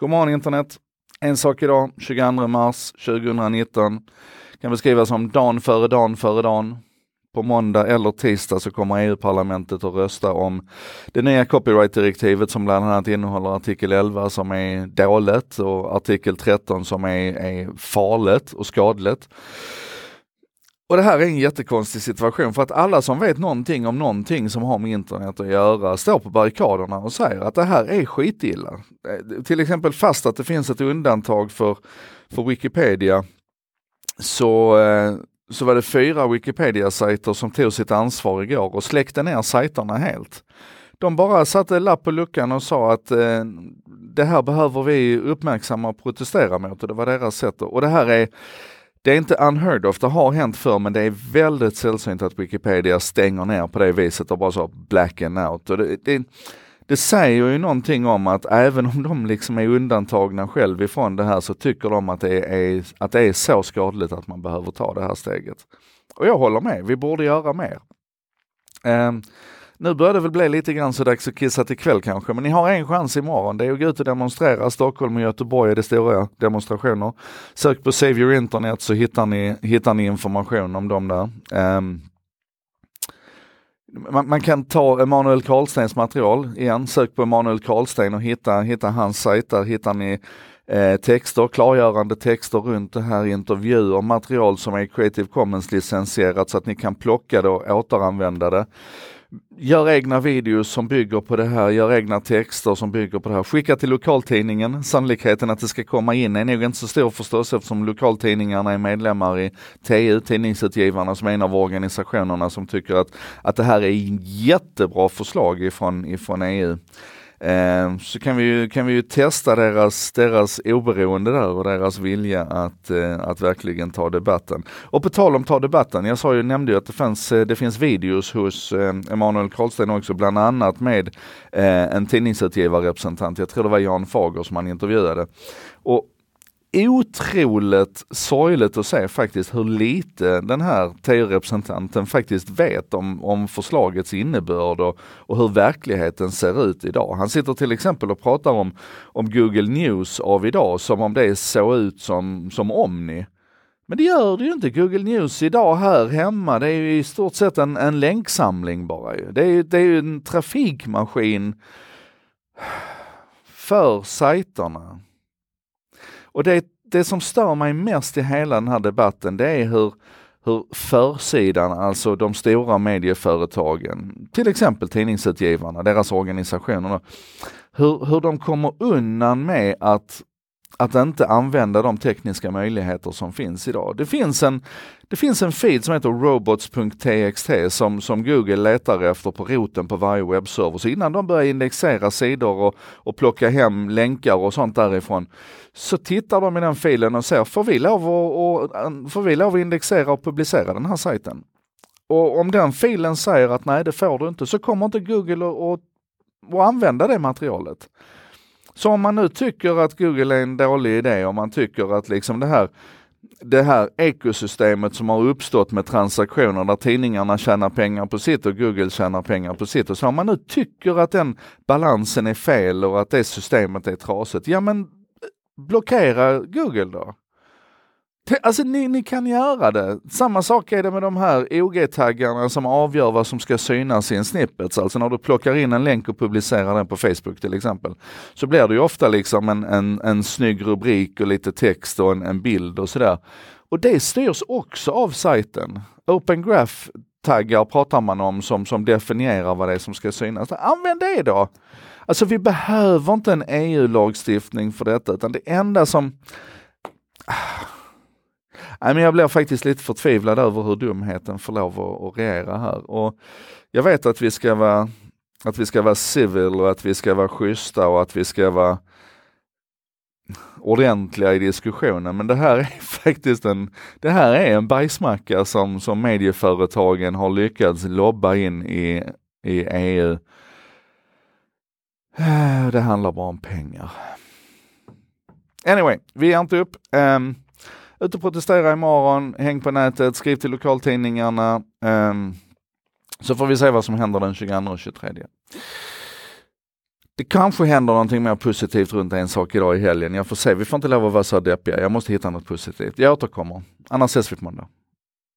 God morgon internet! En sak idag, 22 mars 2019, kan beskrivas som dagen före dagen före dagen. På måndag eller tisdag så kommer EU-parlamentet att rösta om det nya copyright-direktivet som bland annat innehåller artikel 11 som är dåligt och artikel 13 som är, är farligt och skadligt. Och det här är en jättekonstig situation för att alla som vet någonting om någonting som har med internet att göra står på barrikaderna och säger att det här är skitilla. Eh, till exempel fast att det finns ett undantag för, för Wikipedia så, eh, så var det fyra Wikipedia-sajter som tog sitt ansvar igår och släckte ner sajterna helt. De bara satte lapp på luckan och sa att eh, det här behöver vi uppmärksamma och protestera mot och det var deras sätt. Och det här är det är inte unheard of, det har hänt förr men det är väldigt sällsynt att Wikipedia stänger ner på det viset och bara så blacken out. Och det, det, det säger ju någonting om att även om de liksom är undantagna själv ifrån det här så tycker de att det är, att det är så skadligt att man behöver ta det här steget. Och jag håller med, vi borde göra mer. Um, nu börjar det väl bli lite grann så dags att kissa till kväll kanske, men ni har en chans imorgon. Det är att gå ut och demonstrera. Stockholm och Göteborg är det stora demonstrationer. Sök på Save Your Internet så hittar ni, hittar ni information om dem där. Um, man, man, kan ta Emanuel Karlstens material igen. Sök på Emanuel Karlsten och hitta, hitta hans sajt. Där hittar ni eh, texter, klargörande texter runt det här, intervjuer, material som är Creative Commons licensierat så att ni kan plocka det och återanvända det. Gör egna videos som bygger på det här, gör egna texter som bygger på det här. Skicka till lokaltidningen. Sannolikheten att det ska komma in är nog inte så stor förstås eftersom lokaltidningarna är medlemmar i TU, Tidningsutgivarna, som är en av organisationerna som tycker att, att det här är en jättebra förslag ifrån, ifrån EU. Eh, så kan vi, ju, kan vi ju testa deras, deras oberoende där och deras vilja att, eh, att verkligen ta debatten. Och på tal om ta debatten, jag sa ju, nämnde ju att det, fanns, eh, det finns videos hos eh, Emanuel Karlsten också, bland annat med eh, en tidningsutgivarrepresentant, jag tror det var Jan Fager som han intervjuade. Och otroligt sorgligt att se faktiskt hur lite den här TU-representanten faktiskt vet om, om förslagets innebörd och, och, hur verkligheten ser ut idag. Han sitter till exempel och pratar om, om Google News av idag som om det såg ut som, som Omni. Men det gör det ju inte. Google News idag här hemma, det är ju i stort sett en, en länksamling bara ju. Det är, det är ju en trafikmaskin för sajterna. Och det, det som stör mig mest i hela den här debatten, det är hur, hur försidan, alltså de stora medieföretagen, till exempel tidningsutgivarna, deras organisationer, hur, hur de kommer undan med att att inte använda de tekniska möjligheter som finns idag. Det finns en, det finns en feed som heter robots.txt som, som Google letar efter på roten på varje webbserver. Så innan de börjar indexera sidor och, och plocka hem länkar och sånt därifrån så tittar de i den filen och ser, får vi lov att, får vi lov att indexera och publicera den här sajten? Och om den filen säger att nej, det får du inte, så kommer inte Google att, att använda det materialet. Så om man nu tycker att Google är en dålig idé, om man tycker att liksom det här det här ekosystemet som har uppstått med transaktioner där tidningarna tjänar pengar på sitt och Google tjänar pengar på sitt. Och så om man nu tycker att den balansen är fel och att det systemet är trasigt, ja men blockera Google då. Alltså ni, ni kan göra det. Samma sak är det med de här OG-taggarna som avgör vad som ska synas i en snippet. Alltså när du plockar in en länk och publicerar den på Facebook till exempel. Så blir det ju ofta liksom en, en, en snygg rubrik och lite text och en, en bild och sådär. Och det styrs också av sajten. Open Graph taggar pratar man om som, som definierar vad det är som ska synas. Använd det då! Alltså vi behöver inte en EU-lagstiftning för detta utan det enda som Nej, men jag blir faktiskt lite förtvivlad över hur dumheten får lov att, att regera här. Och jag vet att vi ska vara att vi ska vara civil och att vi ska vara schyssta och att vi ska vara ordentliga i diskussionen. Men det här är faktiskt en, det här är en bajsmacka som, som medieföretagen har lyckats lobba in i, i EU. Eh, det handlar bara om pengar. Anyway, vi ger inte upp. Um, ut och protestera imorgon, häng på nätet, skriv till lokaltidningarna. Um, så får vi se vad som händer den 22 och 23. det kanske händer någonting mer positivt runt en sak idag i helgen. Jag får se, vi får inte lov att vara så deppiga. Jag måste hitta något positivt. Jag återkommer. Annars ses vi på måndag.